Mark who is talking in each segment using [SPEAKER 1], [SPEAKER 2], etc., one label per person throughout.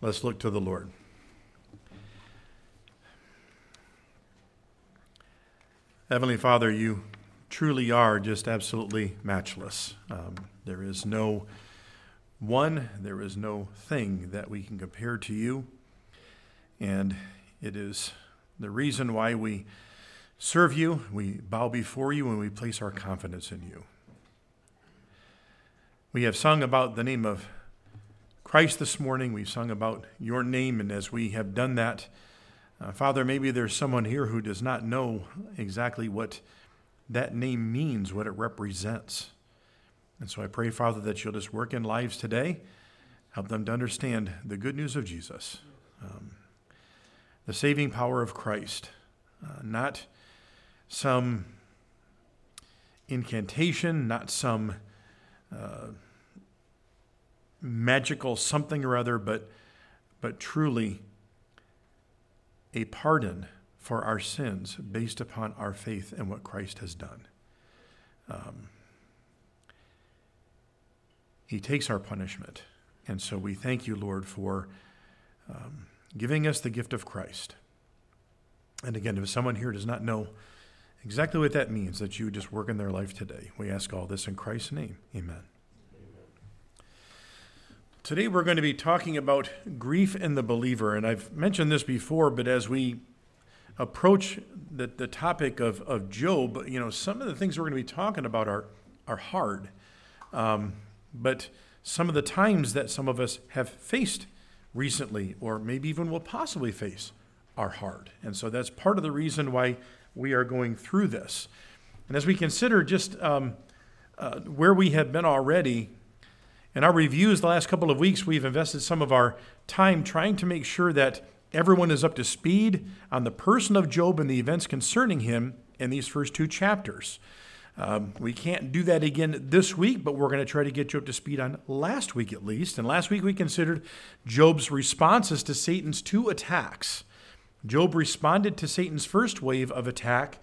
[SPEAKER 1] Let's look to the Lord. Heavenly Father, you truly are just absolutely matchless. Um, there is no one, there is no thing that we can compare to you. And it is the reason why we serve you, we bow before you, and we place our confidence in you. We have sung about the name of Christ this morning. We've sung about your name, and as we have done that, uh, Father, maybe there's someone here who does not know exactly what that name means, what it represents. And so I pray, Father, that you'll just work in lives today, help them to understand the good news of Jesus, um, the saving power of Christ, uh, not some incantation, not some. Uh, magical something or other, but, but truly a pardon for our sins based upon our faith in what Christ has done. Um, he takes our punishment. And so we thank you, Lord, for um, giving us the gift of Christ. And again, if someone here does not know exactly what that means, that you just work in their life today, we ask all this in Christ's name. Amen. Today we're going to be talking about grief in the believer. And I've mentioned this before, but as we approach the, the topic of, of Job, you know, some of the things we're going to be talking about are, are hard. Um, but some of the times that some of us have faced recently, or maybe even will possibly face, are hard. And so that's part of the reason why we are going through this. And as we consider just um, uh, where we have been already, in our reviews the last couple of weeks, we've invested some of our time trying to make sure that everyone is up to speed on the person of Job and the events concerning him in these first two chapters. Um, we can't do that again this week, but we're going to try to get you up to speed on last week at least. And last week we considered Job's responses to Satan's two attacks. Job responded to Satan's first wave of attack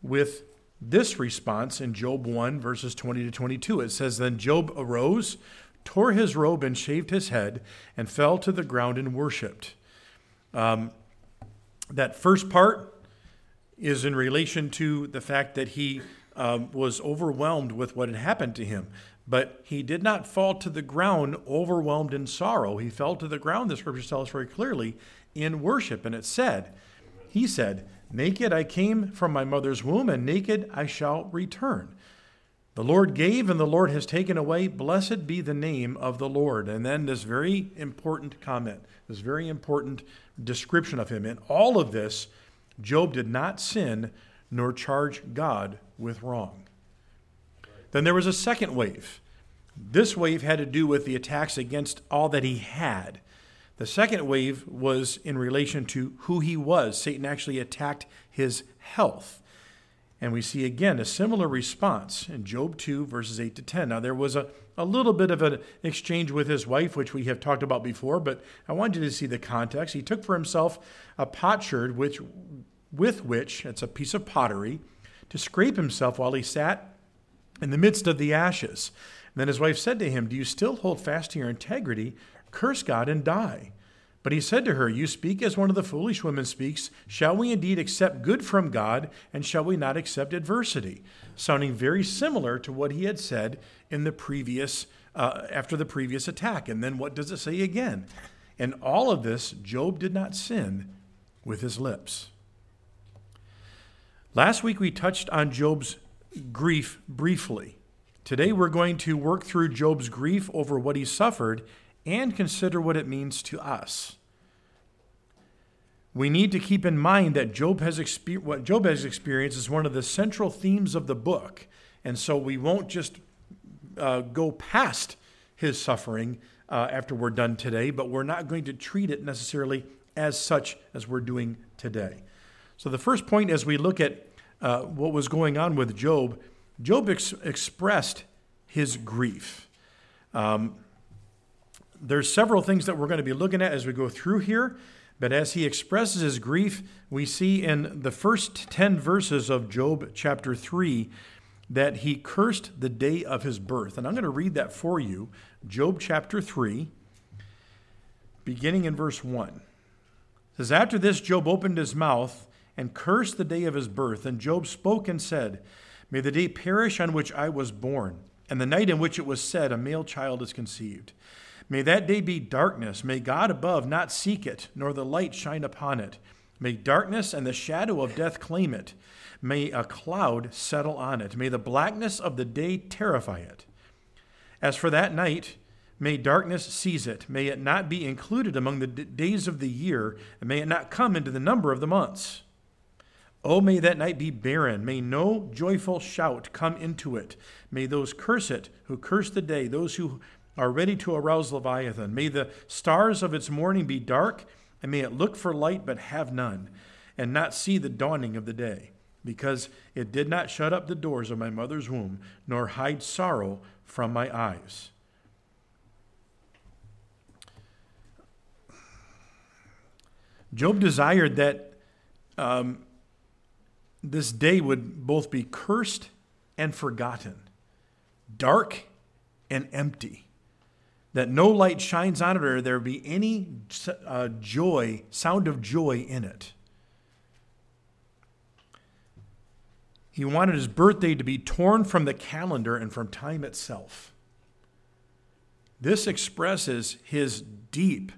[SPEAKER 1] with this response in Job 1, verses 20 to 22. It says, Then Job arose, tore his robe, and shaved his head, and fell to the ground and worshiped. Um, that first part is in relation to the fact that he um, was overwhelmed with what had happened to him. But he did not fall to the ground overwhelmed in sorrow. He fell to the ground, the scriptures tell us very clearly, in worship. And it said, He said, Naked I came from my mother's womb, and naked I shall return. The Lord gave, and the Lord has taken away. Blessed be the name of the Lord. And then this very important comment, this very important description of him. In all of this, Job did not sin nor charge God with wrong. Then there was a second wave. This wave had to do with the attacks against all that he had. The second wave was in relation to who he was. Satan actually attacked his health. And we see again a similar response in Job 2, verses 8 to 10. Now, there was a, a little bit of an exchange with his wife, which we have talked about before, but I want you to see the context. He took for himself a potsherd, which, with which, it's a piece of pottery, to scrape himself while he sat in the midst of the ashes. And then his wife said to him, Do you still hold fast to your integrity? Curse God and die. But he said to her, You speak as one of the foolish women speaks. Shall we indeed accept good from God, and shall we not accept adversity? Sounding very similar to what he had said in the previous, uh, after the previous attack. And then what does it say again? In all of this, Job did not sin with his lips. Last week we touched on Job's grief briefly. Today we're going to work through Job's grief over what he suffered and consider what it means to us. We need to keep in mind that Job has exper- what Job has experienced is one of the central themes of the book. And so we won't just uh, go past his suffering uh, after we're done today, but we're not going to treat it necessarily as such as we're doing today. So, the first point as we look at uh, what was going on with Job, Job ex- expressed his grief. Um, there's several things that we're going to be looking at as we go through here. But as he expresses his grief, we see in the first 10 verses of Job chapter 3 that he cursed the day of his birth. And I'm going to read that for you. Job chapter 3, beginning in verse 1. It says, After this, Job opened his mouth and cursed the day of his birth. And Job spoke and said, May the day perish on which I was born, and the night in which it was said, A male child is conceived. May that day be darkness. May God above not seek it, nor the light shine upon it. May darkness and the shadow of death claim it. May a cloud settle on it. May the blackness of the day terrify it. As for that night, may darkness seize it. May it not be included among the d- days of the year, and may it not come into the number of the months. Oh, may that night be barren. May no joyful shout come into it. May those curse it who curse the day, those who are ready to arouse Leviathan. May the stars of its morning be dark, and may it look for light but have none, and not see the dawning of the day, because it did not shut up the doors of my mother's womb, nor hide sorrow from my eyes. Job desired that um, this day would both be cursed and forgotten, dark and empty, that no light shines on it or there be any uh, joy, sound of joy in it. He wanted his birthday to be torn from the calendar and from time itself. This expresses his deep,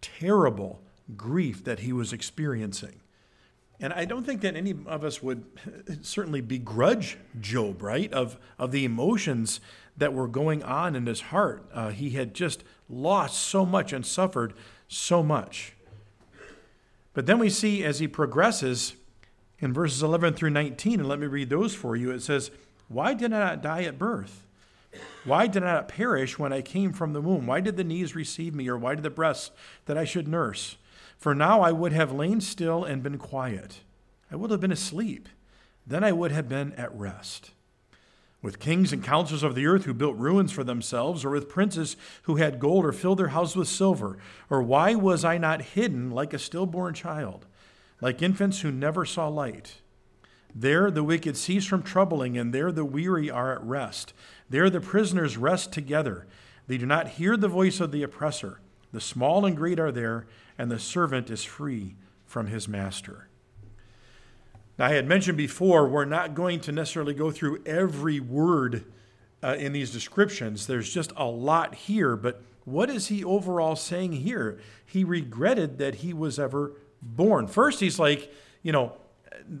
[SPEAKER 1] terrible grief that he was experiencing. And I don't think that any of us would certainly begrudge Job, right, of, of the emotions that were going on in his heart. Uh, he had just lost so much and suffered so much. But then we see as he progresses in verses 11 through 19, and let me read those for you. It says, Why did I not die at birth? Why did I not perish when I came from the womb? Why did the knees receive me, or why did the breasts that I should nurse? For now I would have lain still and been quiet. I would have been asleep. Then I would have been at rest. With kings and counselors of the earth who built ruins for themselves, or with princes who had gold or filled their houses with silver? Or why was I not hidden like a stillborn child, like infants who never saw light? There the wicked cease from troubling, and there the weary are at rest. There the prisoners rest together. They do not hear the voice of the oppressor. The small and great are there, and the servant is free from his master. Now, I had mentioned before, we're not going to necessarily go through every word uh, in these descriptions. There's just a lot here, but what is he overall saying here? He regretted that he was ever born. First, he's like, you know,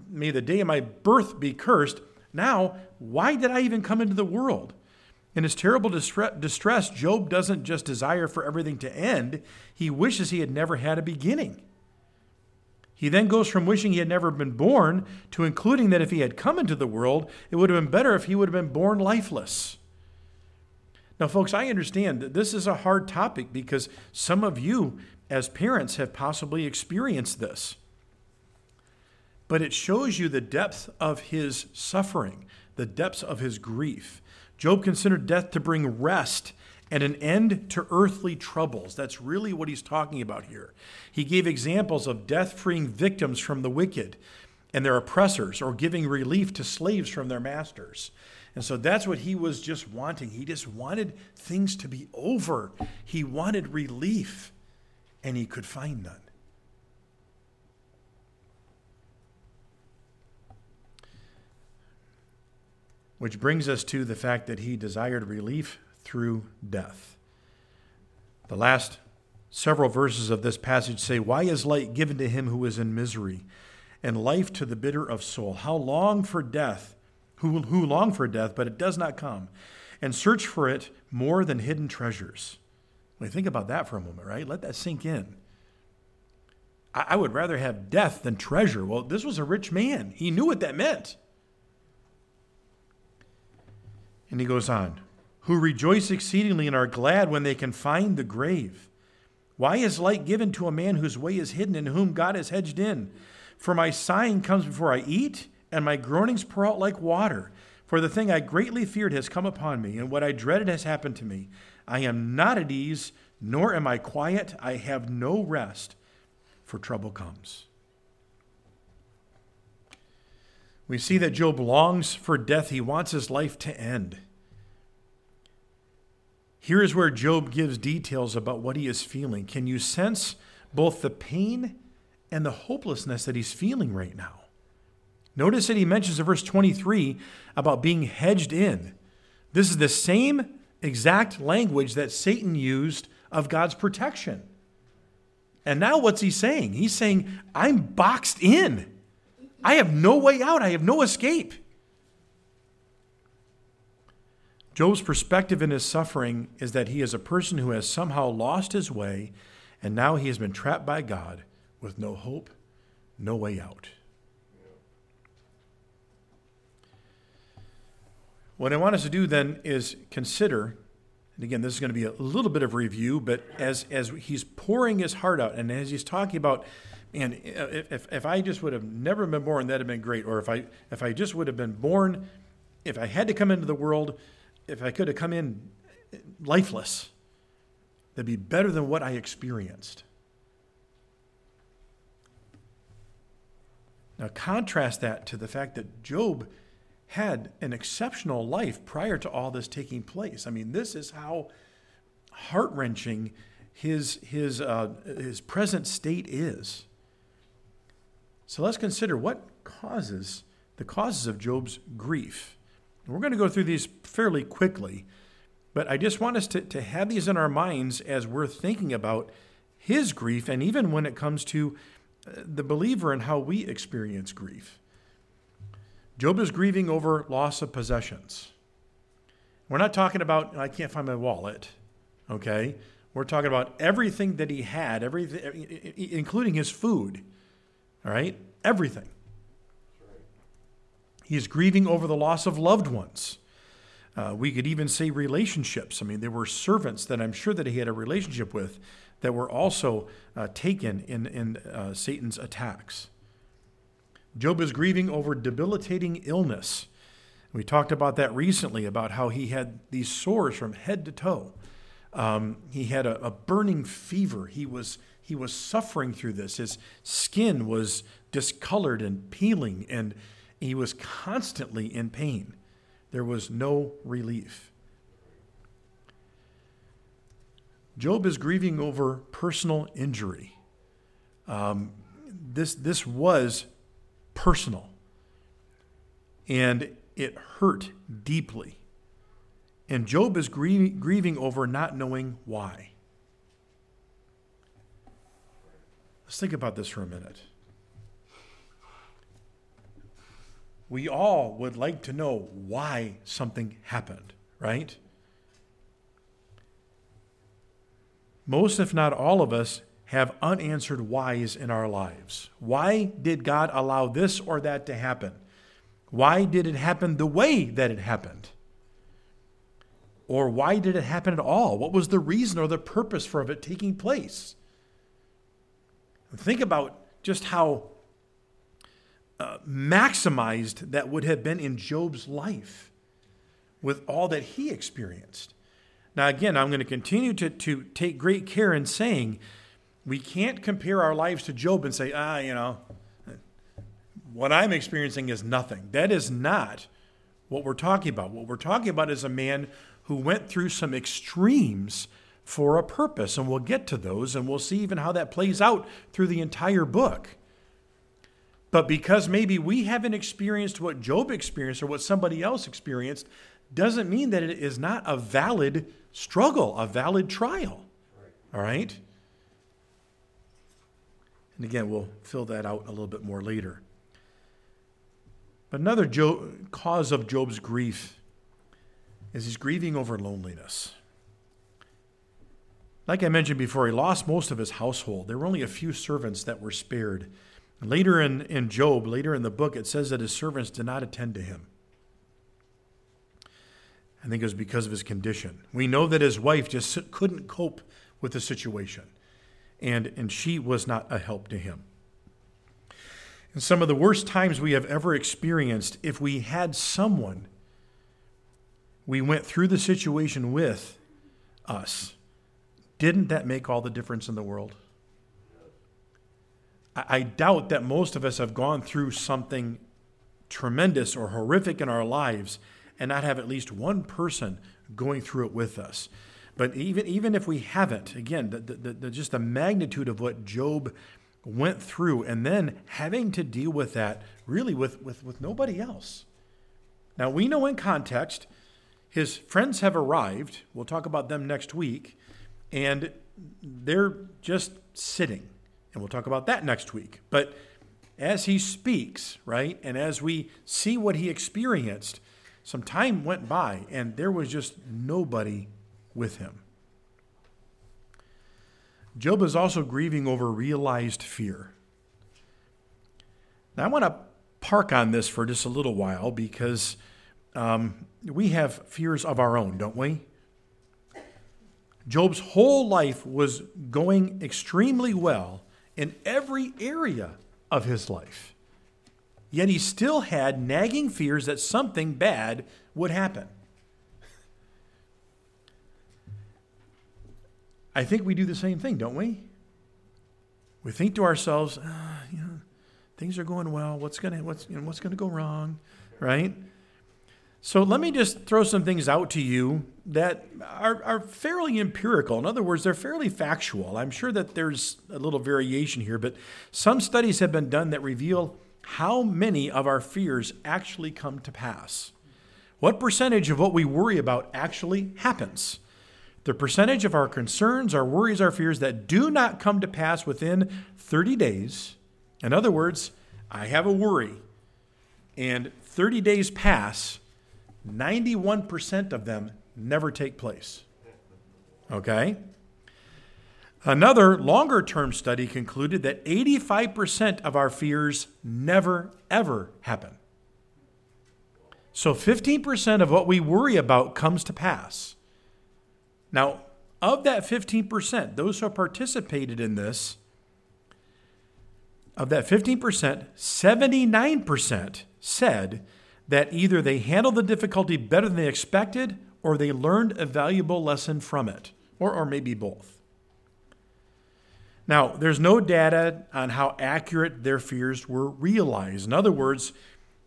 [SPEAKER 1] may the day of my birth be cursed. Now, why did I even come into the world? In his terrible distress, Job doesn't just desire for everything to end, he wishes he had never had a beginning. He then goes from wishing he had never been born to including that if he had come into the world, it would have been better if he would have been born lifeless. Now, folks, I understand that this is a hard topic because some of you, as parents, have possibly experienced this. But it shows you the depth of his suffering, the depths of his grief. Job considered death to bring rest and an end to earthly troubles. That's really what he's talking about here. He gave examples of death freeing victims from the wicked and their oppressors, or giving relief to slaves from their masters. And so that's what he was just wanting. He just wanted things to be over. He wanted relief, and he could find none. Which brings us to the fact that he desired relief through death. The last several verses of this passage say, Why is light given to him who is in misery, and life to the bitter of soul? How long for death, who, who long for death, but it does not come, and search for it more than hidden treasures. Well, think about that for a moment, right? Let that sink in. I, I would rather have death than treasure. Well, this was a rich man. He knew what that meant. And he goes on, who rejoice exceedingly and are glad when they can find the grave. Why is light given to a man whose way is hidden and whom God has hedged in? For my sighing comes before I eat, and my groanings pour out like water. For the thing I greatly feared has come upon me, and what I dreaded has happened to me. I am not at ease, nor am I quiet. I have no rest, for trouble comes. We see that Job longs for death. He wants his life to end. Here is where Job gives details about what he is feeling. Can you sense both the pain and the hopelessness that he's feeling right now? Notice that he mentions in verse 23 about being hedged in. This is the same exact language that Satan used of God's protection. And now what's he saying? He's saying, I'm boxed in. I have no way out. I have no escape. Job's perspective in his suffering is that he is a person who has somehow lost his way, and now he has been trapped by God with no hope, no way out. What I want us to do then is consider, and again, this is going to be a little bit of review, but as, as he's pouring his heart out and as he's talking about, man, if, if I just would have never been born, that'd have been great. Or if I, if I just would have been born, if I had to come into the world, if I could have come in lifeless, that'd be better than what I experienced. Now, contrast that to the fact that Job had an exceptional life prior to all this taking place. I mean, this is how heart wrenching his, his, uh, his present state is. So let's consider what causes the causes of Job's grief. We're going to go through these fairly quickly, but I just want us to, to have these in our minds as we're thinking about his grief and even when it comes to uh, the believer and how we experience grief. Job is grieving over loss of possessions. We're not talking about, I can't find my wallet, okay? We're talking about everything that he had, everything, including his food, all right? Everything. He's grieving over the loss of loved ones. Uh, we could even say relationships. I mean, there were servants that I'm sure that he had a relationship with that were also uh, taken in, in uh, Satan's attacks. Job is grieving over debilitating illness. We talked about that recently, about how he had these sores from head to toe. Um, he had a, a, burning fever. He was, he was suffering through this. His skin was discolored and peeling, and he was constantly in pain. There was no relief. Job is grieving over personal injury. Um, this, this was personal. And it hurt deeply. And Job is grieving, grieving over not knowing why. Let's think about this for a minute. We all would like to know why something happened, right? Most, if not all of us, have unanswered whys in our lives. Why did God allow this or that to happen? Why did it happen the way that it happened? Or why did it happen at all? What was the reason or the purpose for it taking place? Think about just how uh, maximized that would have been in Job's life with all that he experienced. Now, again, I'm going to continue to, to take great care in saying we can't compare our lives to Job and say, ah, you know, what I'm experiencing is nothing. That is not what we're talking about. What we're talking about is a man who went through some extremes for a purpose, and we'll get to those, and we'll see even how that plays out through the entire book. But because maybe we haven't experienced what Job experienced or what somebody else experienced, doesn't mean that it is not a valid struggle, a valid trial. All right? And again, we'll fill that out a little bit more later. But another Job, cause of Job's grief is he's grieving over loneliness. Like I mentioned before, he lost most of his household. There were only a few servants that were spared. Later in, in Job, later in the book, it says that his servants did not attend to him. I think it was because of his condition. We know that his wife just couldn't cope with the situation and, and she was not a help to him. In some of the worst times we have ever experienced, if we had someone we went through the situation with us, didn't that make all the difference in the world? I doubt that most of us have gone through something tremendous or horrific in our lives and not have at least one person going through it with us. But even, even if we haven't, again, the, the, the, just the magnitude of what Job went through and then having to deal with that really with, with, with nobody else. Now, we know in context, his friends have arrived. We'll talk about them next week. And they're just sitting. And we'll talk about that next week. But as he speaks, right, and as we see what he experienced, some time went by and there was just nobody with him. Job is also grieving over realized fear. Now, I want to park on this for just a little while because um, we have fears of our own, don't we? Job's whole life was going extremely well in every area of his life. Yet he still had nagging fears that something bad would happen. I think we do the same thing, don't we? We think to ourselves, ah, you know, things are going well. What's going you know, what's going to go wrong, right? So let me just throw some things out to you that are, are fairly empirical. In other words, they're fairly factual. I'm sure that there's a little variation here, but some studies have been done that reveal how many of our fears actually come to pass. What percentage of what we worry about actually happens? The percentage of our concerns, our worries, our fears that do not come to pass within 30 days. In other words, I have a worry, and 30 days pass, 91% of them never take place. Okay? Another longer term study concluded that 85% of our fears never, ever happen. So 15% of what we worry about comes to pass. Now, of that 15%, those who participated in this, of that 15%, 79% said that either they handled the difficulty better than they expected or they learned a valuable lesson from it, or, or maybe both. Now, there's no data on how accurate their fears were realized. In other words,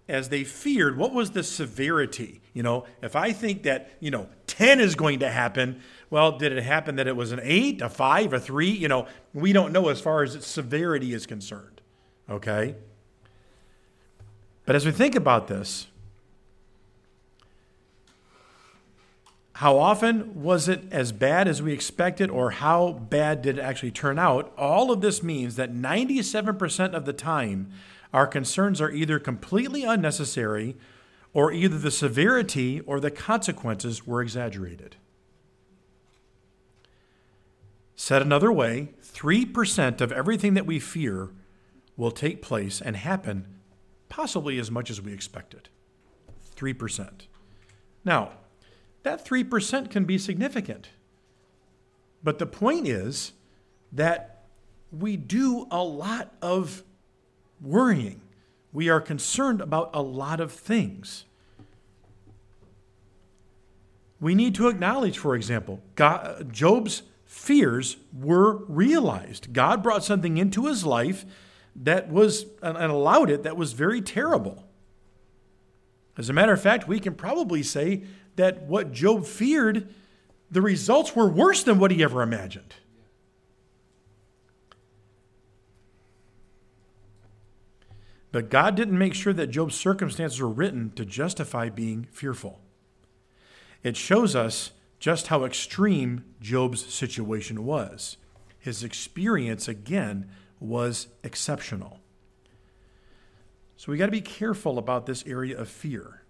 [SPEAKER 1] as they feared, what was the severity? You know, if I think that, you know, 10 is going to happen, well, did it happen that it was an 8, a 5, a 3? You know, we don't know as far as its severity is concerned. Okay? But as we think about this, how often was it as bad as we expected, or how bad did it actually turn out? All of this means that 97% of the time, our concerns are either completely unnecessary or either the severity or the consequences were exaggerated. Said another way, 3% of everything that we fear will take place and happen possibly as much as we expected. 3%. Now, that 3% can be significant. But the point is that we do a lot of worrying. We are concerned about a lot of things. We need to acknowledge, for example, God, Job's fears were realized. God brought something into his life that was, and allowed it, that was very terrible. As a matter of fact, we can probably say that what Job feared, the results were worse than what he ever imagined. But God didn't make sure that Job's circumstances were written to justify being fearful. It shows us just how extreme Job's situation was. His experience, again, was exceptional. So we got to be careful about this area of fear.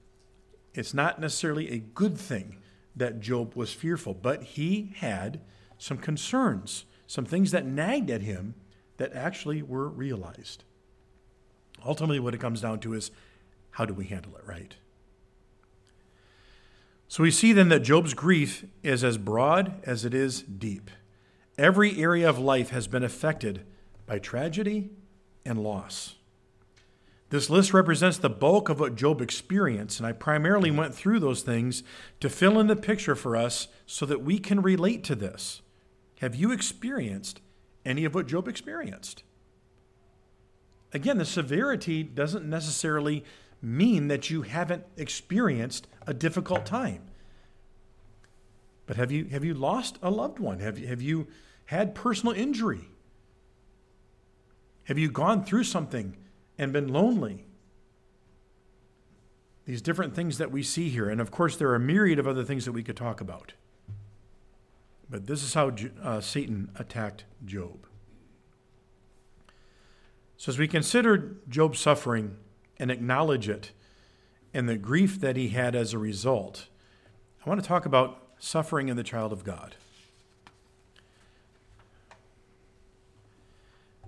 [SPEAKER 1] It's not necessarily a good thing that Job was fearful, but he had some concerns, some things that nagged at him that actually were realized. Ultimately, what it comes down to is how do we handle it right? So we see then that Job's grief is as broad as it is deep. Every area of life has been affected by tragedy and loss. This list represents the bulk of what Job experienced, and I primarily went through those things to fill in the picture for us so that we can relate to this. Have you experienced any of what Job experienced? Again, the severity doesn't necessarily mean that you haven't experienced a difficult time. But have you, have you lost a loved one? Have you, have you had personal injury? Have you gone through something and been lonely? These different things that we see here. And of course, there are a myriad of other things that we could talk about. But this is how uh, Satan attacked Job. So, as we consider Job's suffering and acknowledge it and the grief that he had as a result, I want to talk about suffering in the child of God.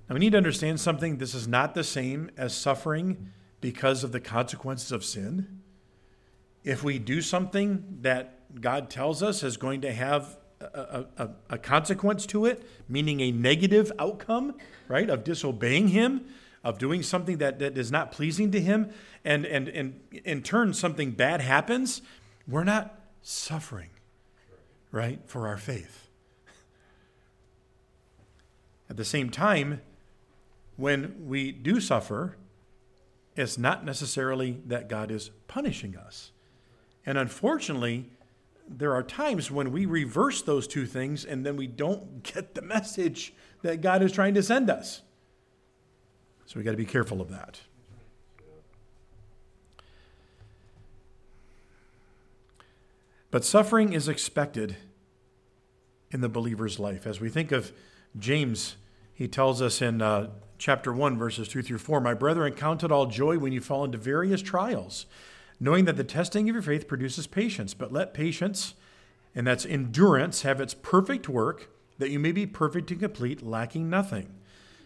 [SPEAKER 1] Now, we need to understand something. This is not the same as suffering because of the consequences of sin. If we do something that God tells us is going to have a, a, a, consequence to it, meaning a negative outcome, right, of disobeying Him, of doing something that, that is not pleasing to Him, and, and, and in turn something bad happens, we're not suffering, right, for our faith. At the same time, when we do suffer, it's not necessarily that God is punishing us. And unfortunately, there are times when we reverse those two things and then we don't get the message that God is trying to send us. So we got to be careful of that. But suffering is expected in the believer's life. As we think of James, he tells us in uh, chapter 1, verses 2 through 4 My brethren, count it all joy when you fall into various trials, knowing that the testing of your faith produces patience. But let patience, and that's endurance, have its perfect work, that you may be perfect and complete, lacking nothing.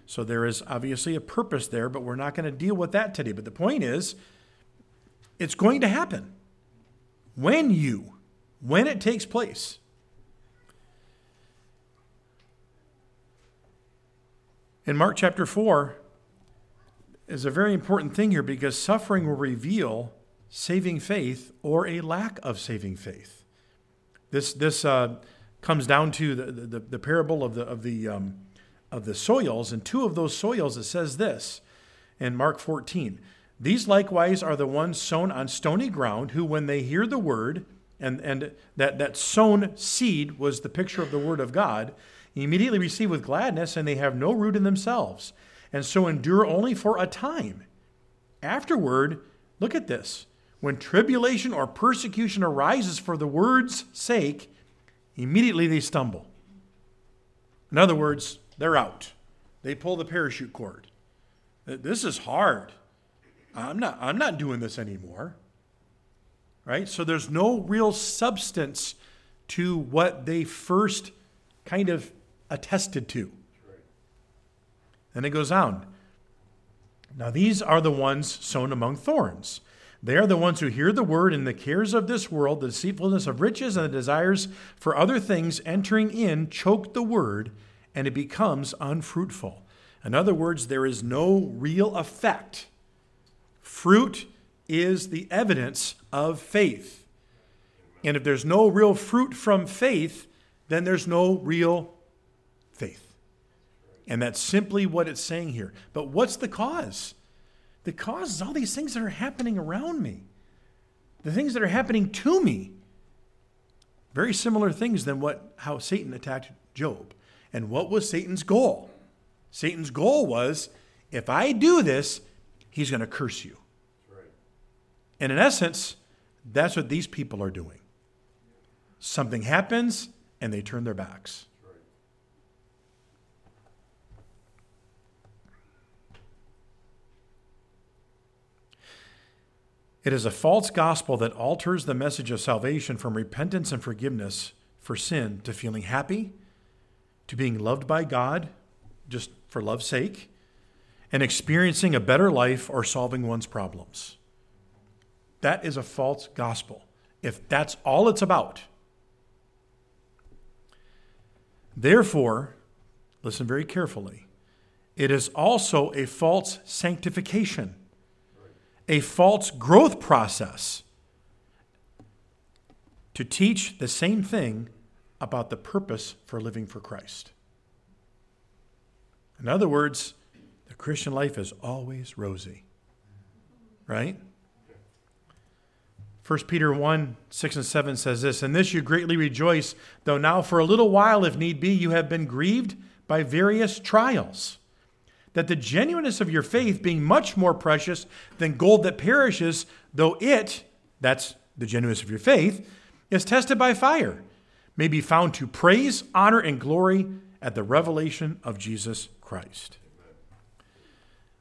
[SPEAKER 1] So there is obviously a purpose there, but we're not going to deal with that today. But the point is, it's going to happen. When you, when it takes place. In Mark chapter 4 is a very important thing here because suffering will reveal saving faith or a lack of saving faith. This, this uh, comes down to the, the, the, parable of the, of, the, um, of the soils. And two of those soils, it says this in Mark 14 These likewise are the ones sown on stony ground, who, when they hear the word, and, and that, that sown seed was the picture of the word of God, immediately receive with gladness, and they have no root in themselves, and so endure only for a time. Afterward, look at this. When tribulation or persecution arises for the word's sake, immediately they stumble. In other words, they're out. They pull the parachute cord. This is hard. I'm not, I'm not doing this anymore. Right? So there's no real substance to what they first kind of attested to. And it goes on. Now, these are the ones sown among thorns. They are the ones who hear the word and the cares of this world, the deceitfulness of riches, and the desires for other things entering in choke the word, and it becomes unfruitful. In other words, there is no real effect. Fruit is the evidence of faith. And if there's no real fruit from faith, then there's no real faith. And that's simply what it's saying here. But what's the cause? The cause is all these things that are happening around me, the things that are happening to me. Very similar things than what how Satan attacked Job. And what was Satan's goal? Satan's goal was if I do this, he's going to curse you. And in essence, that's what these people are doing. Something happens and they turn their backs. It is a false gospel that alters the message of salvation from repentance and forgiveness for sin to feeling happy, to being loved by God just for love's sake, and experiencing a better life or solving one's problems. That is a false gospel. If that's all it's about. Therefore, listen very carefully, it is also a false sanctification a false growth process to teach the same thing about the purpose for living for Christ. In other words, the Christian life is always rosy. Right? 1 Peter 1 6 and 7 says this, In this you greatly rejoice, though now for a little while, if need be, you have been grieved by various trials. That the genuineness of your faith, being much more precious than gold that perishes, though it, that's the genuineness of your faith, is tested by fire, may be found to praise, honor, and glory at the revelation of Jesus Christ.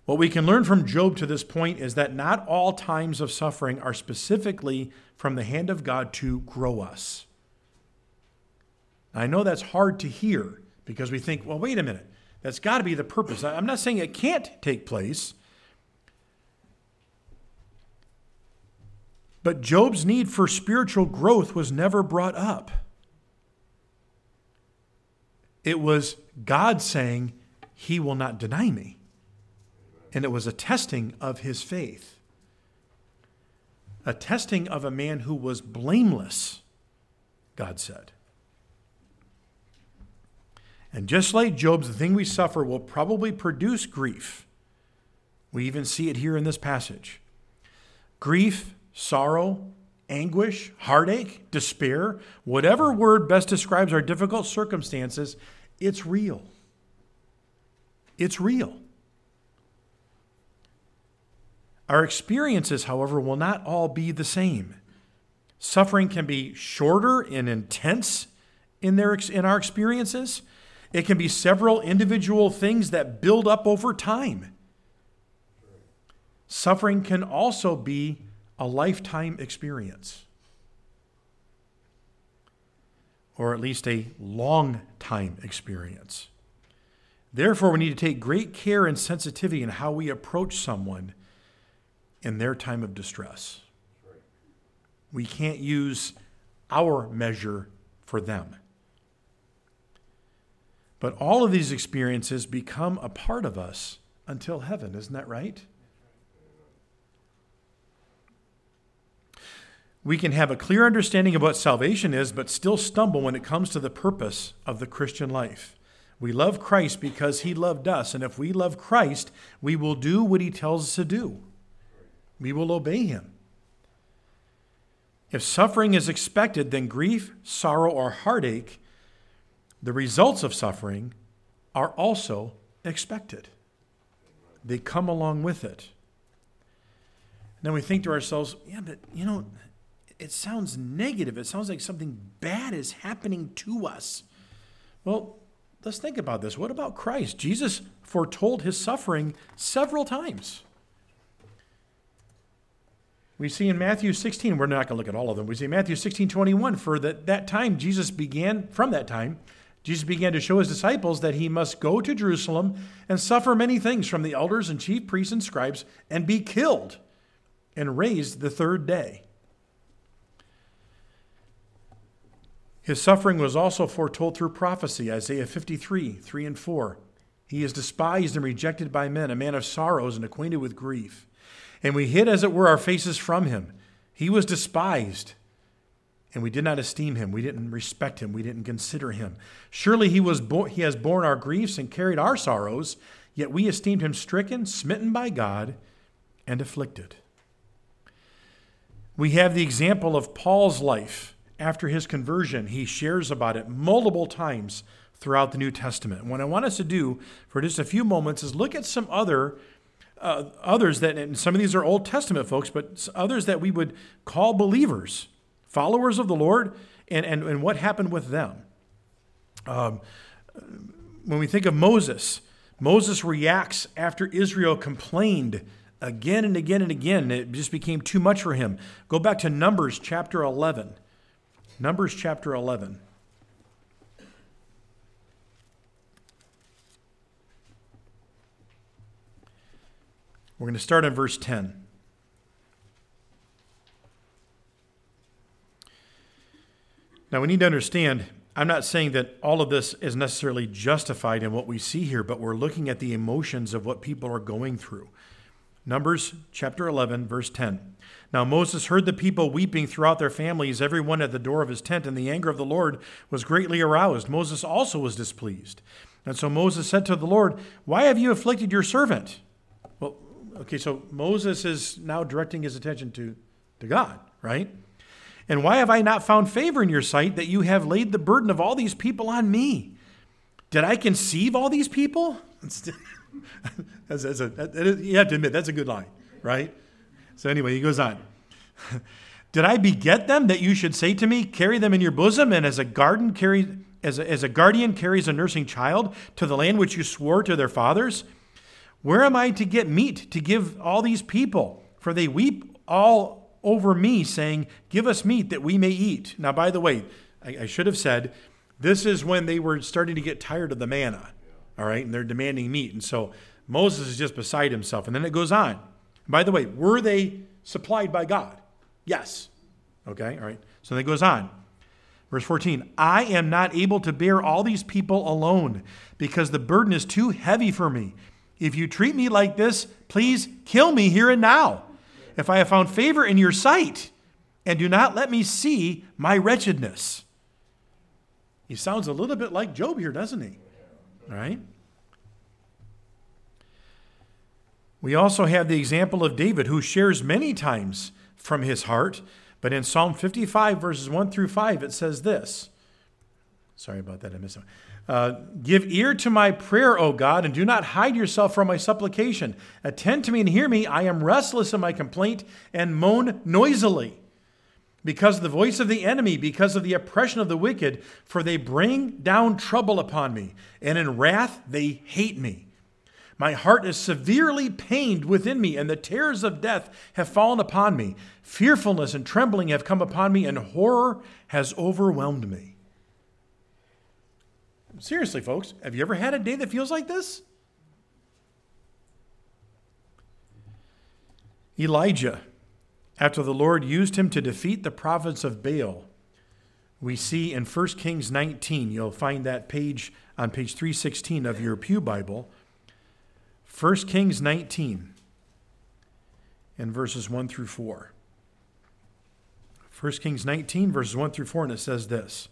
[SPEAKER 1] What we can learn from Job to this point is that not all times of suffering are specifically from the hand of God to grow us. I know that's hard to hear because we think, well, wait a minute, that's got to be the purpose. I'm not saying it can't take place. But Job's need for spiritual growth was never brought up. It was God saying, He will not deny me and it was a testing of his faith, a testing of a man who was blameless, God said. And just like Job's, the thing we suffer will probably produce grief. We even see it here in this passage. Grief, sorrow, anguish, heartache, despair, whatever word best describes our difficult circumstances, it's real. It's real. Our experiences, however, will not all be the same. Suffering can be shorter and intense in, their, in our experiences. It can be several individual things that build up over time. Suffering can also be a lifetime experience, or at least a long time experience. Therefore, we need to take great care and sensitivity in how we approach someone in their time of distress. We can't use our measure for them. But all of these experiences become a part of us until heaven, isn't that right? We can have a clear understanding of what salvation is, but still stumble when it comes to the purpose of the Christian life. We love Christ because he loved us, and if we love Christ, we will do what he tells us to do we will obey him. If suffering is expected, then grief, sorrow, or heartache, the results of suffering, are also expected. They come along with it. And then we think to ourselves, yeah, but you know, it sounds negative. It sounds like something bad is happening to us. Well, let's think about this. What about Christ? Jesus foretold his suffering several times. We see in Matthew 16, we're not going to look at all of them. We see Matthew 16, 21, for that, that time Jesus began, from that time, Jesus began to show his disciples that he must go to Jerusalem and suffer many things from the elders and chief priests and scribes and be killed and raised the third day. His suffering was also foretold through prophecy, Isaiah 53, 3 and 4. He is despised and rejected by men, a man of sorrows and acquainted with grief and we hid, as it were, our faces from him. He was despised, and we did not esteem him. We didn't respect him. We didn't consider him. Surely he, was bo- he has borne our griefs and carried our sorrows, yet we esteemed him stricken, smitten by God, and afflicted. We have the example of Paul's life. After his conversion, he shares about it multiple times throughout the New Testament. What I want us to do for just a few moments is look at some other uh, others that, and some of these are Old Testament folks, but others that we would call believers, followers of the Lord, and, and, and what happened with them. Um, when we think of Moses, Moses reacts after Israel complained again and again and again. It just became too much for him. Go back to Numbers chapter 11. Numbers chapter 11. We're going to start in verse 10. Now, we need to understand, I'm not saying that all of this is necessarily justified in what we see here, but we're looking at the emotions of what people are going through. Numbers chapter 11, verse 10. Now Moses heard the people weeping throughout their families, every one at the door of his tent, and the anger of the Lord was greatly aroused. Moses also was displeased. And so Moses said to the Lord, Why have you afflicted your servant? Well, okay, so Moses is now directing his attention to, to God. right? And why have I not found favor in your sight that you have laid the burden of all these people on me? Did I conceive all these people? that's, that's a, you have to admit, that's a good line, right? So, anyway, he goes on. Did I beget them that you should say to me, Carry them in your bosom, and as a garden carry, as a, as a guardian carries a nursing child to the land which you swore to their fathers? Where am I to get meat to give all these people? For they weep all over me, saying, Give us meat that we may eat. Now, by the way, I, I should have said, this is when they were starting to get tired of the manna, all right, and they're demanding meat. And so Moses is just beside himself. And then it goes on. By the way, were they supplied by God? Yes. Okay, all right. So then it goes on. Verse 14 I am not able to bear all these people alone because the burden is too heavy for me. If you treat me like this, please kill me here and now. If I have found favor in your sight, and do not let me see my wretchedness. He sounds a little bit like Job here, doesn't he? Right? We also have the example of David, who shares many times from his heart. But in Psalm 55, verses 1 through 5, it says this. Sorry about that, I missed it. Uh, Give ear to my prayer, O God, and do not hide yourself from my supplication. Attend to me and hear me. I am restless in my complaint and moan noisily because of the voice of the enemy, because of the oppression of the wicked, for they bring down trouble upon me, and in wrath they hate me. My heart is severely pained within me, and the terrors of death have fallen upon me. Fearfulness and trembling have come upon me, and horror has overwhelmed me. Seriously, folks, have you ever had a day that feels like this? Elijah, after the Lord used him to defeat the prophets of Baal, we see in 1 Kings 19, you'll find that page on page 316 of your Pew Bible. 1 Kings 19 and verses 1 through 4. 1 Kings 19, verses 1 through 4, and it says this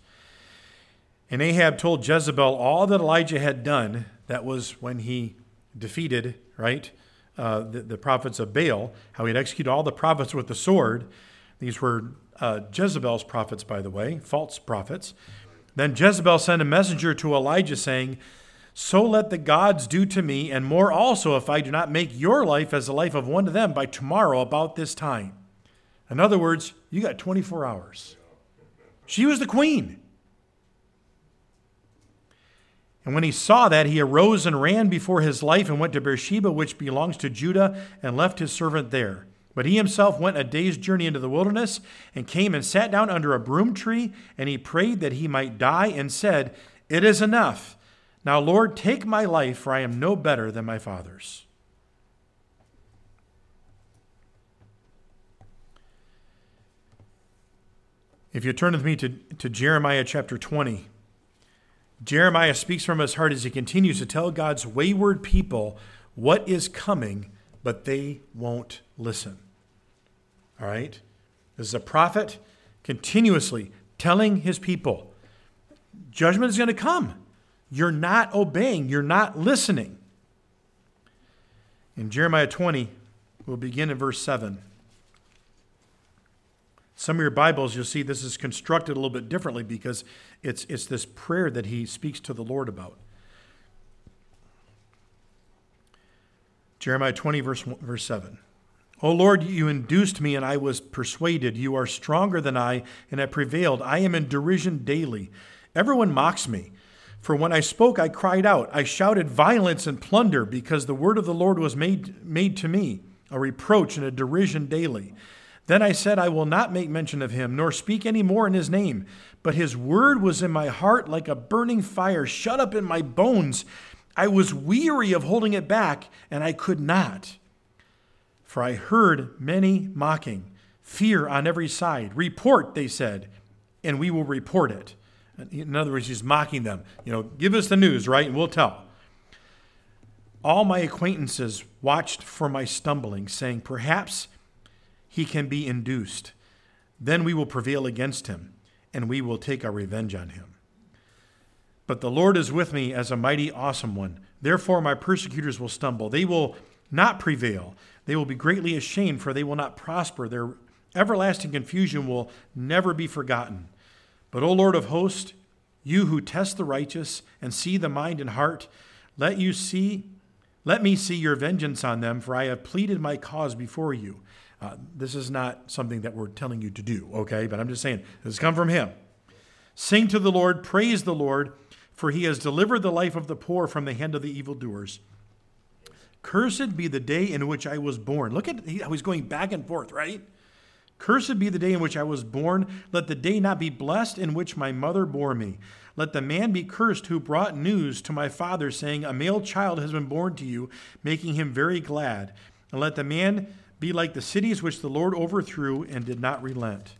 [SPEAKER 1] And Ahab told Jezebel all that Elijah had done. That was when he defeated, right, uh, the, the, prophets of Baal, how he executed all the prophets with the sword. These were uh, Jezebel's prophets, by the way, false prophets. Then Jezebel sent a messenger to Elijah saying, so let the gods do to me, and more also, if I do not make your life as the life of one of them by tomorrow about this time. In other words, you got 24 hours. She was the queen. And when he saw that, he arose and ran before his life and went to Beersheba, which belongs to Judah, and left his servant there. But he himself went a day's journey into the wilderness and came and sat down under a broom tree, and he prayed that he might die, and said, It is enough. Now, Lord, take my life, for I am no better than my father's. If you turn with me to, to Jeremiah chapter 20, Jeremiah speaks from his heart as he continues to tell God's wayward people what is coming, but they won't listen. All right? This is a prophet continuously telling his people judgment is going to come. You're not obeying, you're not listening. In Jeremiah 20, we'll begin in verse 7. Some of your Bibles, you'll see this is constructed a little bit differently because it's, it's this prayer that he speaks to the Lord about. Jeremiah 20, verse, verse 7. O Lord, you induced me, and I was persuaded. You are stronger than I, and I prevailed. I am in derision daily. Everyone mocks me. For when I spoke, I cried out. I shouted violence and plunder because the word of the Lord was made, made to me, a reproach and a derision daily. Then I said, I will not make mention of him, nor speak any more in his name. But his word was in my heart like a burning fire, shut up in my bones. I was weary of holding it back, and I could not. For I heard many mocking, fear on every side. Report, they said, and we will report it. In other words, he's mocking them. You know, give us the news, right? And we'll tell. All my acquaintances watched for my stumbling, saying, Perhaps he can be induced. Then we will prevail against him, and we will take our revenge on him. But the Lord is with me as a mighty, awesome one. Therefore, my persecutors will stumble. They will not prevail. They will be greatly ashamed, for they will not prosper. Their Everlasting confusion will never be forgotten. But, O Lord of hosts, you who test the righteous and see the mind and heart, let you see, let me see your vengeance on them, for I have pleaded my cause before you. Uh, this is not something that we're telling you to do, okay? But I'm just saying, this has come from him. Sing to the Lord, praise the Lord, for he has delivered the life of the poor from the hand of the evildoers. Cursed be the day in which I was born. Look at how he's going back and forth, right? Cursed be the day in which I was born. Let the day not be blessed in which my mother bore me. Let the man be cursed who brought news to my father, saying, A male child has been born to you, making him very glad. And let the man be like the cities which the Lord overthrew and did not relent.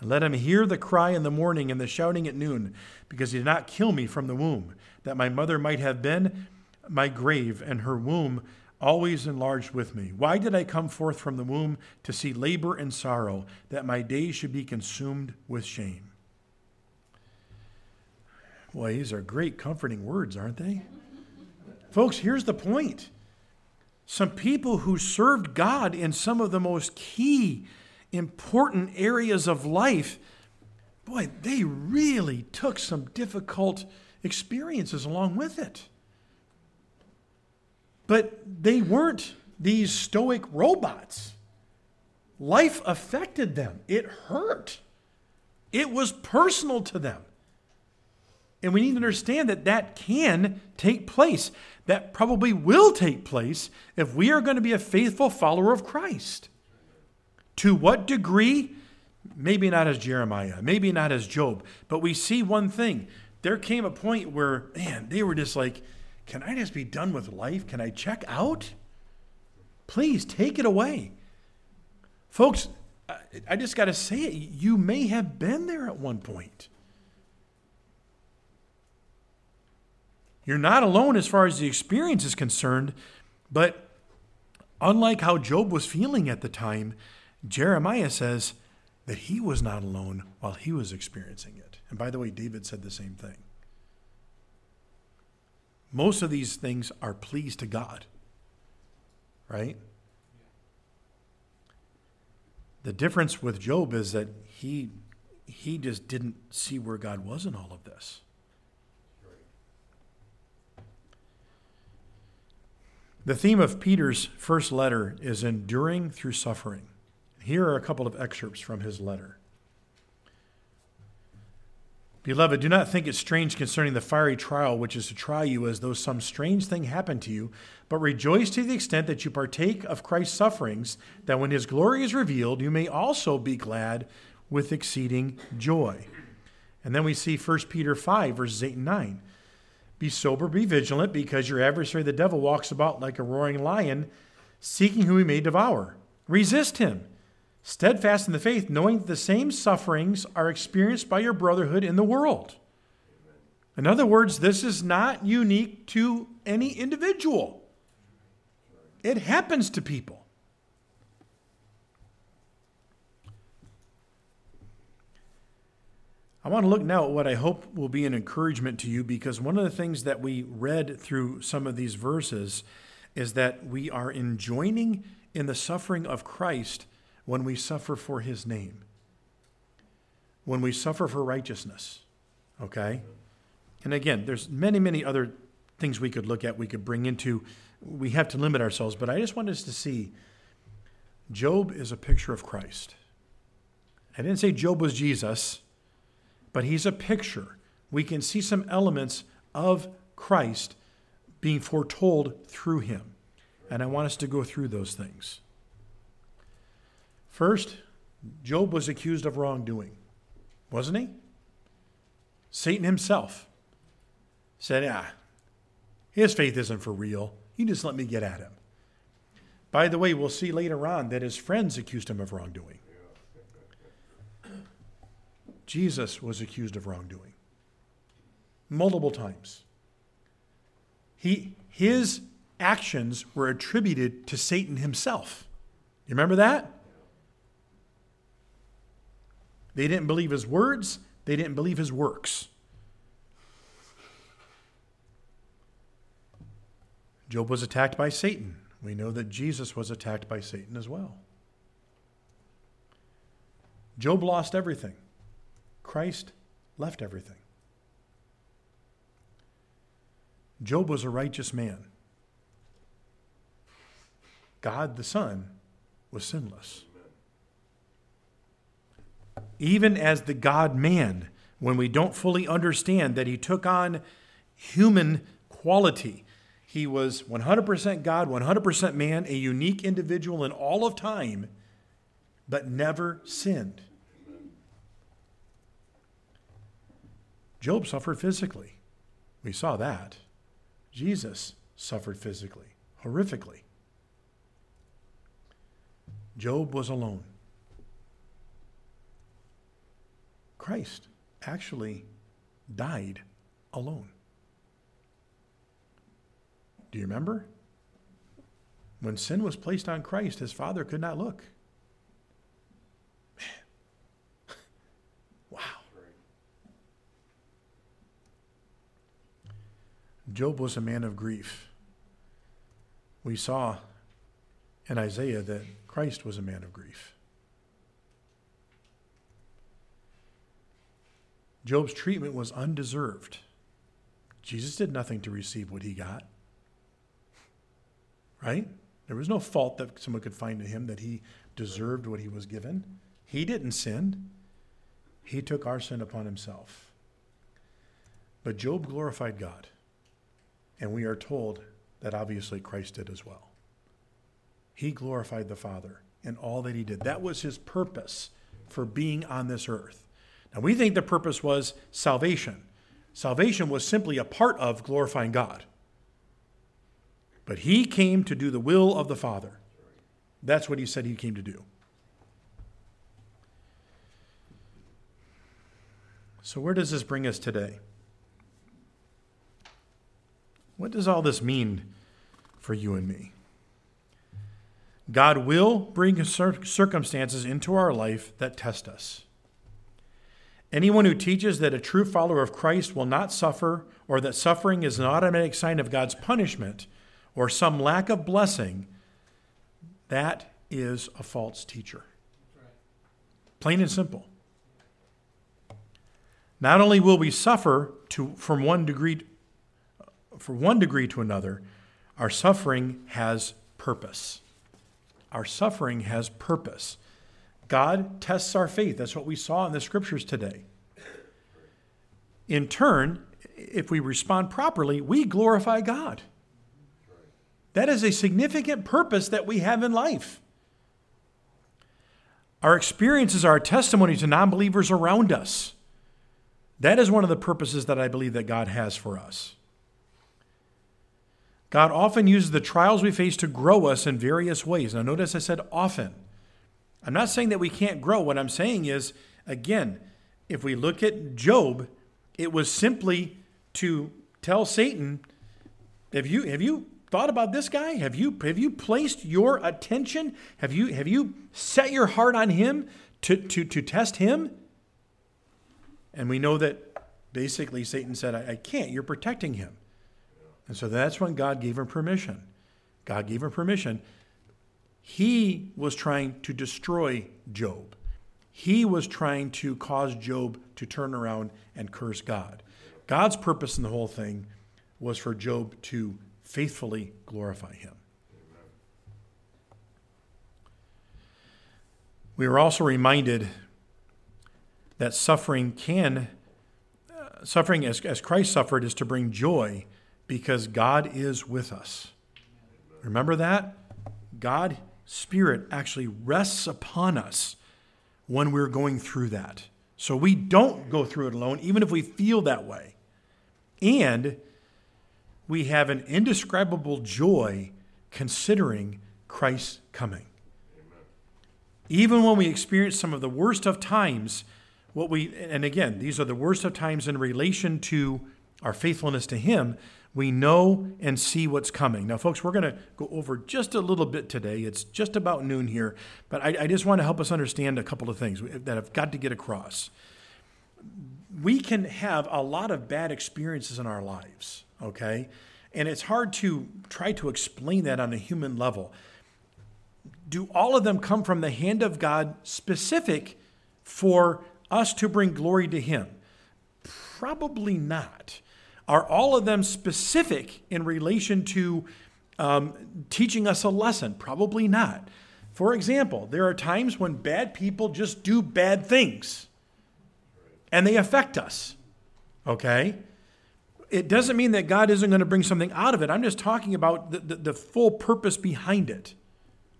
[SPEAKER 1] And let him hear the cry in the morning and the shouting at noon, because he did not kill me from the womb, that my mother might have been my grave, and her womb always enlarged with me. Why did I come forth from the womb to see labor and sorrow, that my days should be consumed with shame? Boy, these are great, comforting words, aren't they? Folks, here's the point. Some people who served God in some of the most key, important areas of life, boy, they really took some difficult experiences along with it. But they weren't these stoic robots. Life affected them, it hurt, it was personal to them. And we need to understand that that can take place. That probably will take place if we are going to be a faithful follower of Christ. To what degree? Maybe not as Jeremiah, maybe not as Job, but we see one thing. There came a point where, man, they were just like, can I just be done with life? Can I check out? Please take it away. Folks, I just got to say it. You may have been there at one point. You're not alone as far as the experience is concerned, but unlike how Job was feeling at the time, Jeremiah says that he was not alone while he was experiencing it. And by the way, David said the same thing. Most of these things are pleased to God, right? The difference with Job is that he he just didn't see where God was in all of this. The theme of Peter's first letter is enduring through suffering. Here are a couple of excerpts from his letter. Beloved, do not think it strange concerning the fiery trial which is to try you as though some strange thing happened to you, but rejoice to the extent that you partake of Christ's sufferings, that when his glory is revealed, you may also be glad with exceeding joy. And then we see 1 Peter 5, verses 8 and 9. Be sober, be vigilant, because your adversary, the devil, walks about like a roaring lion, seeking whom he may devour. Resist him steadfast in the faith, knowing that the same sufferings are experienced by your brotherhood in the world. In other words, this is not unique to any individual, it happens to people. I want to look now at what I hope will be an encouragement to you because one of the things that we read through some of these verses is that we are enjoining in the suffering of Christ when we suffer for his name, when we suffer for righteousness. Okay? And again, there's many, many other things we could look at, we could bring into. We have to limit ourselves, but I just want us to see Job is a picture of Christ. I didn't say Job was Jesus, but he's a picture. We can see some elements of Christ being foretold through him. And I want us to go through those things. First, Job was accused of wrongdoing, wasn't he? Satan himself said, Ah, his faith isn't for real. You just let me get at him. By the way, we'll see later on that his friends accused him of wrongdoing. Jesus was accused of wrongdoing multiple times. He, his actions were attributed to Satan himself. You remember that? They didn't believe his words, they didn't believe his works. Job was attacked by Satan. We know that Jesus was attacked by Satan as well. Job lost everything. Christ left everything. Job was a righteous man. God the Son was sinless. Even as the God man, when we don't fully understand that he took on human quality, he was 100% God, 100% man, a unique individual in all of time, but never sinned. Job suffered physically. We saw that. Jesus suffered physically, horrifically. Job was alone. Christ actually died alone. Do you remember? When sin was placed on Christ, his father could not look. Man. wow. Job was a man of grief. We saw in Isaiah that Christ was a man of grief. Job's treatment was undeserved. Jesus did nothing to receive what he got. Right? There was no fault that someone could find in him that he deserved what he was given. He didn't sin, he took our sin upon himself. But Job glorified God. And we are told that obviously Christ did as well. He glorified the Father in all that he did. That was his purpose for being on this earth. Now, we think the purpose was salvation. Salvation was simply a part of glorifying God. But he came to do the will of the Father. That's what he said he came to do. So, where does this bring us today? What does all this mean for you and me? God will bring circumstances into our life that test us. Anyone who teaches that a true follower of Christ will not suffer or that suffering is an automatic sign of God's punishment or some lack of blessing, that is a false teacher. Plain and simple. Not only will we suffer to, from one degree from one degree to another, our suffering has purpose. Our suffering has purpose. God tests our faith. That's what we saw in the scriptures today. In turn, if we respond properly, we glorify God. That is a significant purpose that we have in life. Our experiences are a testimony to non believers around us. That is one of the purposes that I believe that God has for us. God often uses the trials we face to grow us in various ways. Now, notice I said often. I'm not saying that we can't grow. What I'm saying is, again, if we look at Job, it was simply to tell Satan, have you, have you thought about this guy? Have you, have you placed your attention? Have you, have you set your heart on him to, to, to test him? And we know that basically Satan said, I, I can't. You're protecting him. And so that's when God gave him permission. God gave him permission. He was trying to destroy Job. He was trying to cause Job to turn around and curse God. God's purpose in the whole thing was for Job to faithfully glorify him. We are also reminded that suffering can, uh, suffering as, as Christ suffered, is to bring joy because God is with us. Remember that? God Spirit actually rests upon us when we're going through that. So we don't go through it alone, even if we feel that way. And we have an indescribable joy considering Christ's coming. Even when we experience some of the worst of times, what we, and again, these are the worst of times in relation to our faithfulness to Him, we know and see what's coming. Now, folks, we're going to go over just a little bit today. It's just about noon here, but I, I just want to help us understand a couple of things that I've got to get across. We can have a lot of bad experiences in our lives, okay? And it's hard to try to explain that on a human level. Do all of them come from the hand of God specific for us to bring glory to Him? Probably not. Are all of them specific in relation to um, teaching us a lesson? Probably not. For example, there are times when bad people just do bad things and they affect us. Okay? It doesn't mean that God isn't going to bring something out of it. I'm just talking about the, the, the full purpose behind it.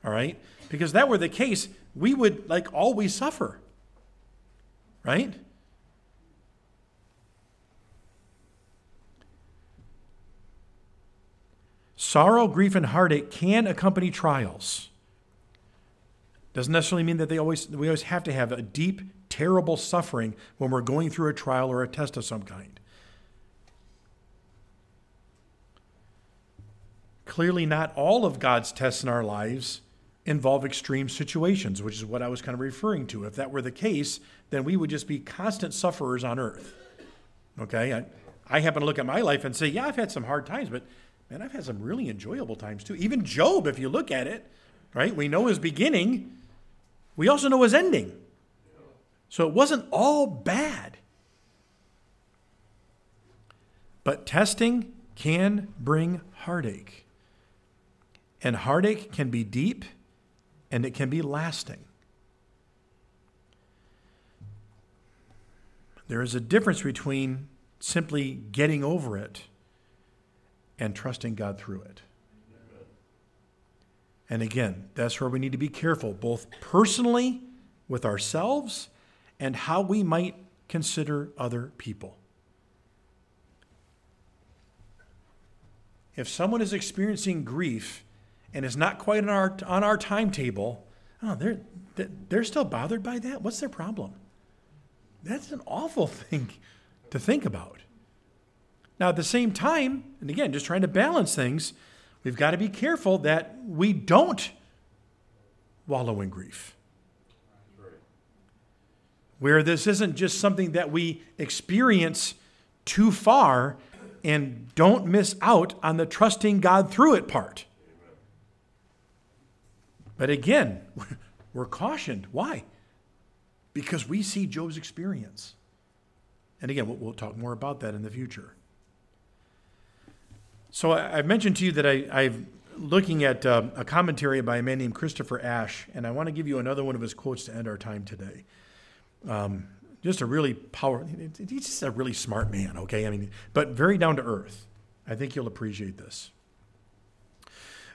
[SPEAKER 1] All right? Because that were the case, we would like always suffer. Right? Sorrow, grief, and heartache can accompany trials. Doesn't necessarily mean that they always we always have to have a deep, terrible suffering when we're going through a trial or a test of some kind. Clearly, not all of God's tests in our lives involve extreme situations, which is what I was kind of referring to. If that were the case, then we would just be constant sufferers on earth. Okay? I, I happen to look at my life and say, yeah, I've had some hard times, but man, I've had some really enjoyable times too. Even Job, if you look at it, right? We know his beginning, we also know his ending. So it wasn't all bad. But testing can bring heartache. And heartache can be deep and it can be lasting. There is a difference between simply getting over it and trusting God through it. And again, that's where we need to be careful, both personally with ourselves and how we might consider other people. If someone is experiencing grief and is not quite on our, on our timetable, oh, they're, they're still bothered by that? What's their problem? That's an awful thing to think about. Now, at the same time, and again, just trying to balance things, we've got to be careful that we don't wallow in grief. Where this isn't just something that we experience too far and don't miss out on the trusting God through it part. But again, we're cautioned. Why? Because we see Job's experience. And again, we'll, talk more about that in the future. So I, have mentioned to you that I, I'm looking at um, a commentary by a man named Christopher Ash, and I want to give you another one of his quotes to end our time today. Um, just a really power. He's just a really smart man. Okay, I mean, but very down to earth. I think you'll appreciate this.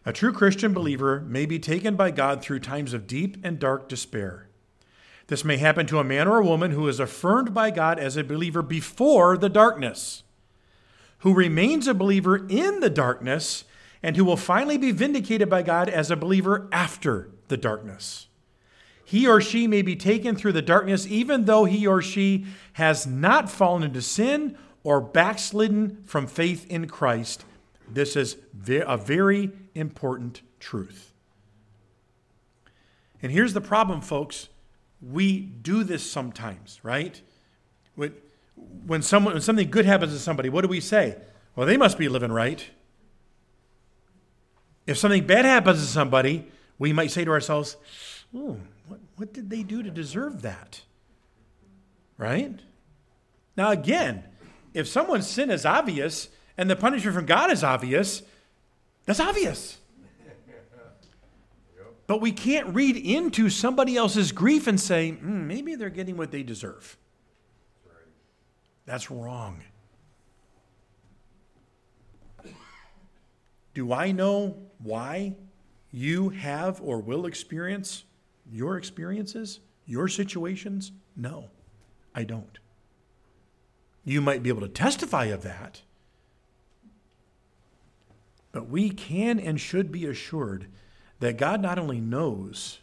[SPEAKER 1] A true Christian believer may be taken by God through times of deep and dark despair. This may happen to a man or a woman who is affirmed by God as a believer before the darkness, who remains a believer in the darkness, and who will finally be vindicated by God as a believer after the darkness. He or she may be taken through the darkness even though he or she has not fallen into sin or backslidden from faith in Christ. This is a very important truth. And here's the problem, folks. We do this sometimes, right? When, someone, when something good happens to somebody, what do we say? Well, they must be living right. If something bad happens to somebody, we might say to ourselves, oh, what, what did they do to deserve that? Right? Now, again, if someone's sin is obvious and the punishment from God is obvious, that's obvious. But we can't read into somebody else's grief and say, mm, maybe they're getting what they deserve. That's wrong. Do I know why you have or will experience your experiences, your situations? No, I don't. You might be able to testify of that, but we can and should be assured that God not only knows,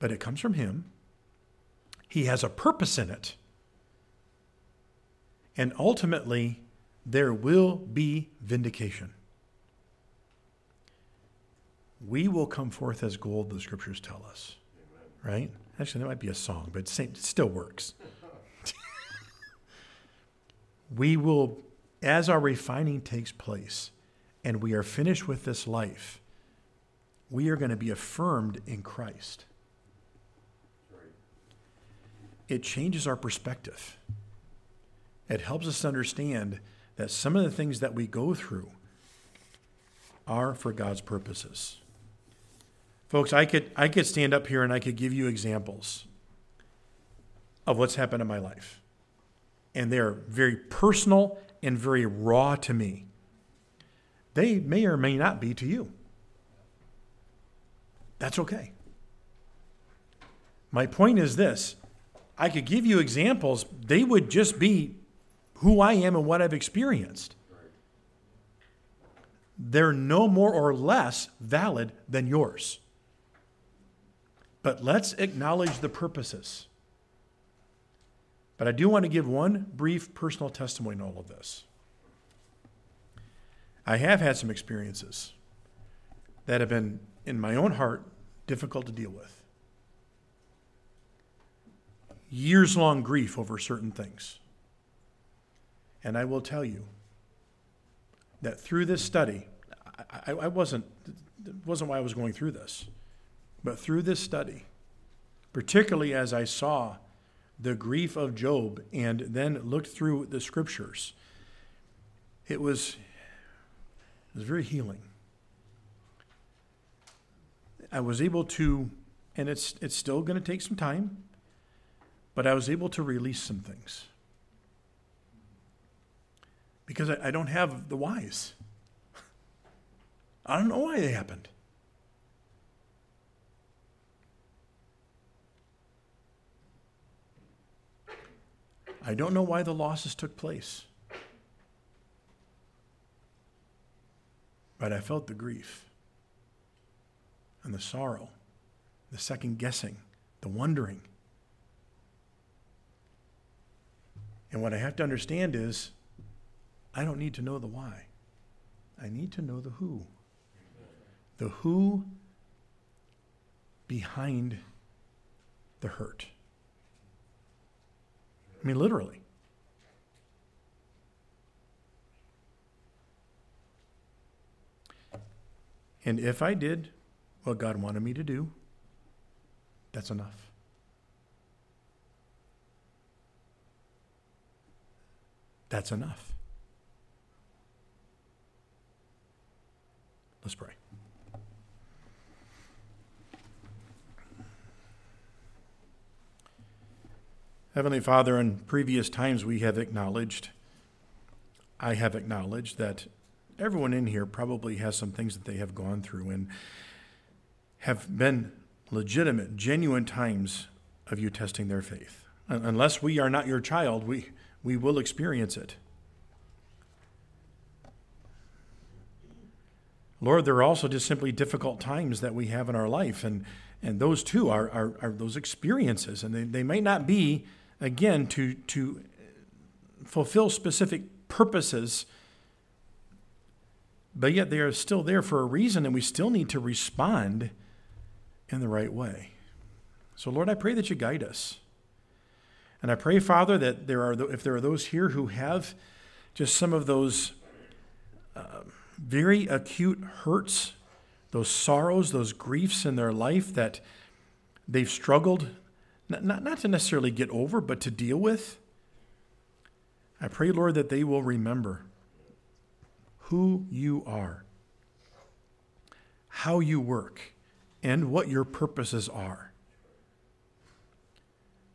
[SPEAKER 1] but it comes from Him. He has a purpose in it. And ultimately, there will be vindication. We will come forth as gold, the scriptures tell us. Right? Actually, that might be a song, but it still works. we will, as our refining takes place and we are finished with this life, we are going to be affirmed in Christ. it changes our perspective. It helps us understand that some of the things that we go through are for God's purposes. Folks, I could, I could stand up here and I could give you examples of what's happened in my life. And they're very personal and very raw to me. They may or may not be to you. That's okay. My point is this I could give you examples, they would just be who I am and what I've experienced. They're no more or less valid than yours. But let's acknowledge the purposes. But I do want to give one brief personal testimony in all of this. I have had some experiences that have been, in my own heart, difficult to deal with. Years long grief over certain things. And I will tell you that through this study, I, I, wasn't, wasn't why I was going through this, but through this study, particularly as I saw the grief of Job and then looked through the scriptures, it was, it was very healing. I was able to, and it's, it's still going to take some time, but I was able to release some things. Because I, I don't have the whys. I don't know why they happened. I don't know why the losses took place. But I felt the grief and the sorrow, the second guessing, the wondering. And what I have to understand is I don't need to know the why, I need to know the who. The who behind the hurt. I mean, literally. And if I did what God wanted me to do, that's enough. That's enough. Let's pray. Heavenly Father, in previous times we have acknowledged, I have acknowledged that everyone in here probably has some things that they have gone through and have been legitimate, genuine times of you testing their faith. Unless we are not your child, we, we will experience it. Lord, there are also just simply difficult times that we have in our life, and, and those too are, are, are those experiences, and they, they may not be again, to, to fulfill specific purposes, but yet they are still there for a reason, and we still need to respond in the right way. So, Lord, I pray that you guide us. And I pray, Father, that there are, if there are those here who have just some of those very acute hurts, those sorrows, those griefs in their life that they've struggled not, not, not to necessarily get over, but to deal with. I pray, Lord, that they will remember who you are, how you work, and what your purposes are.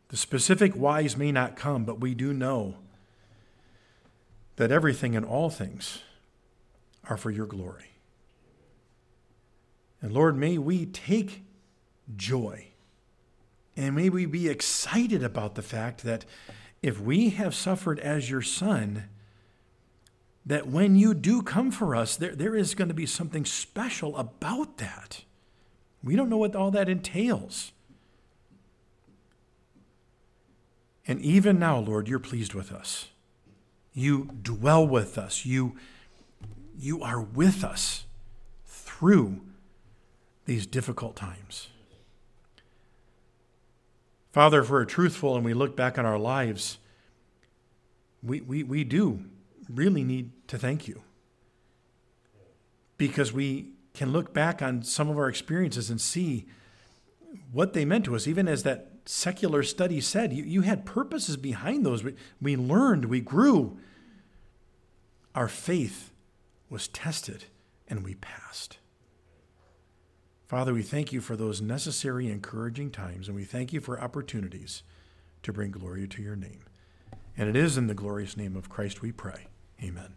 [SPEAKER 1] The specific whys may not come, but we do know that everything and all things are for your glory. And Lord, may we take joy and may we be excited about the fact that if we have suffered as your son, that when you do come for us, there, there is going to be something special about that. We don't know what all that entails. And even now, Lord, you're pleased with us. You dwell with us. You, you are with us through these difficult times. Father, if we're truthful and we look back on our lives, we, we, we do really need to thank you. Because we can look back on some of our experiences and see what they meant to us, even as that secular study said. You, you had purposes behind those. We, we learned, we grew. Our faith was tested, and we passed. Father, we thank you for those necessary, encouraging times, and we thank you for opportunities to bring glory to your name. And it is in the glorious name of Christ we pray. Amen.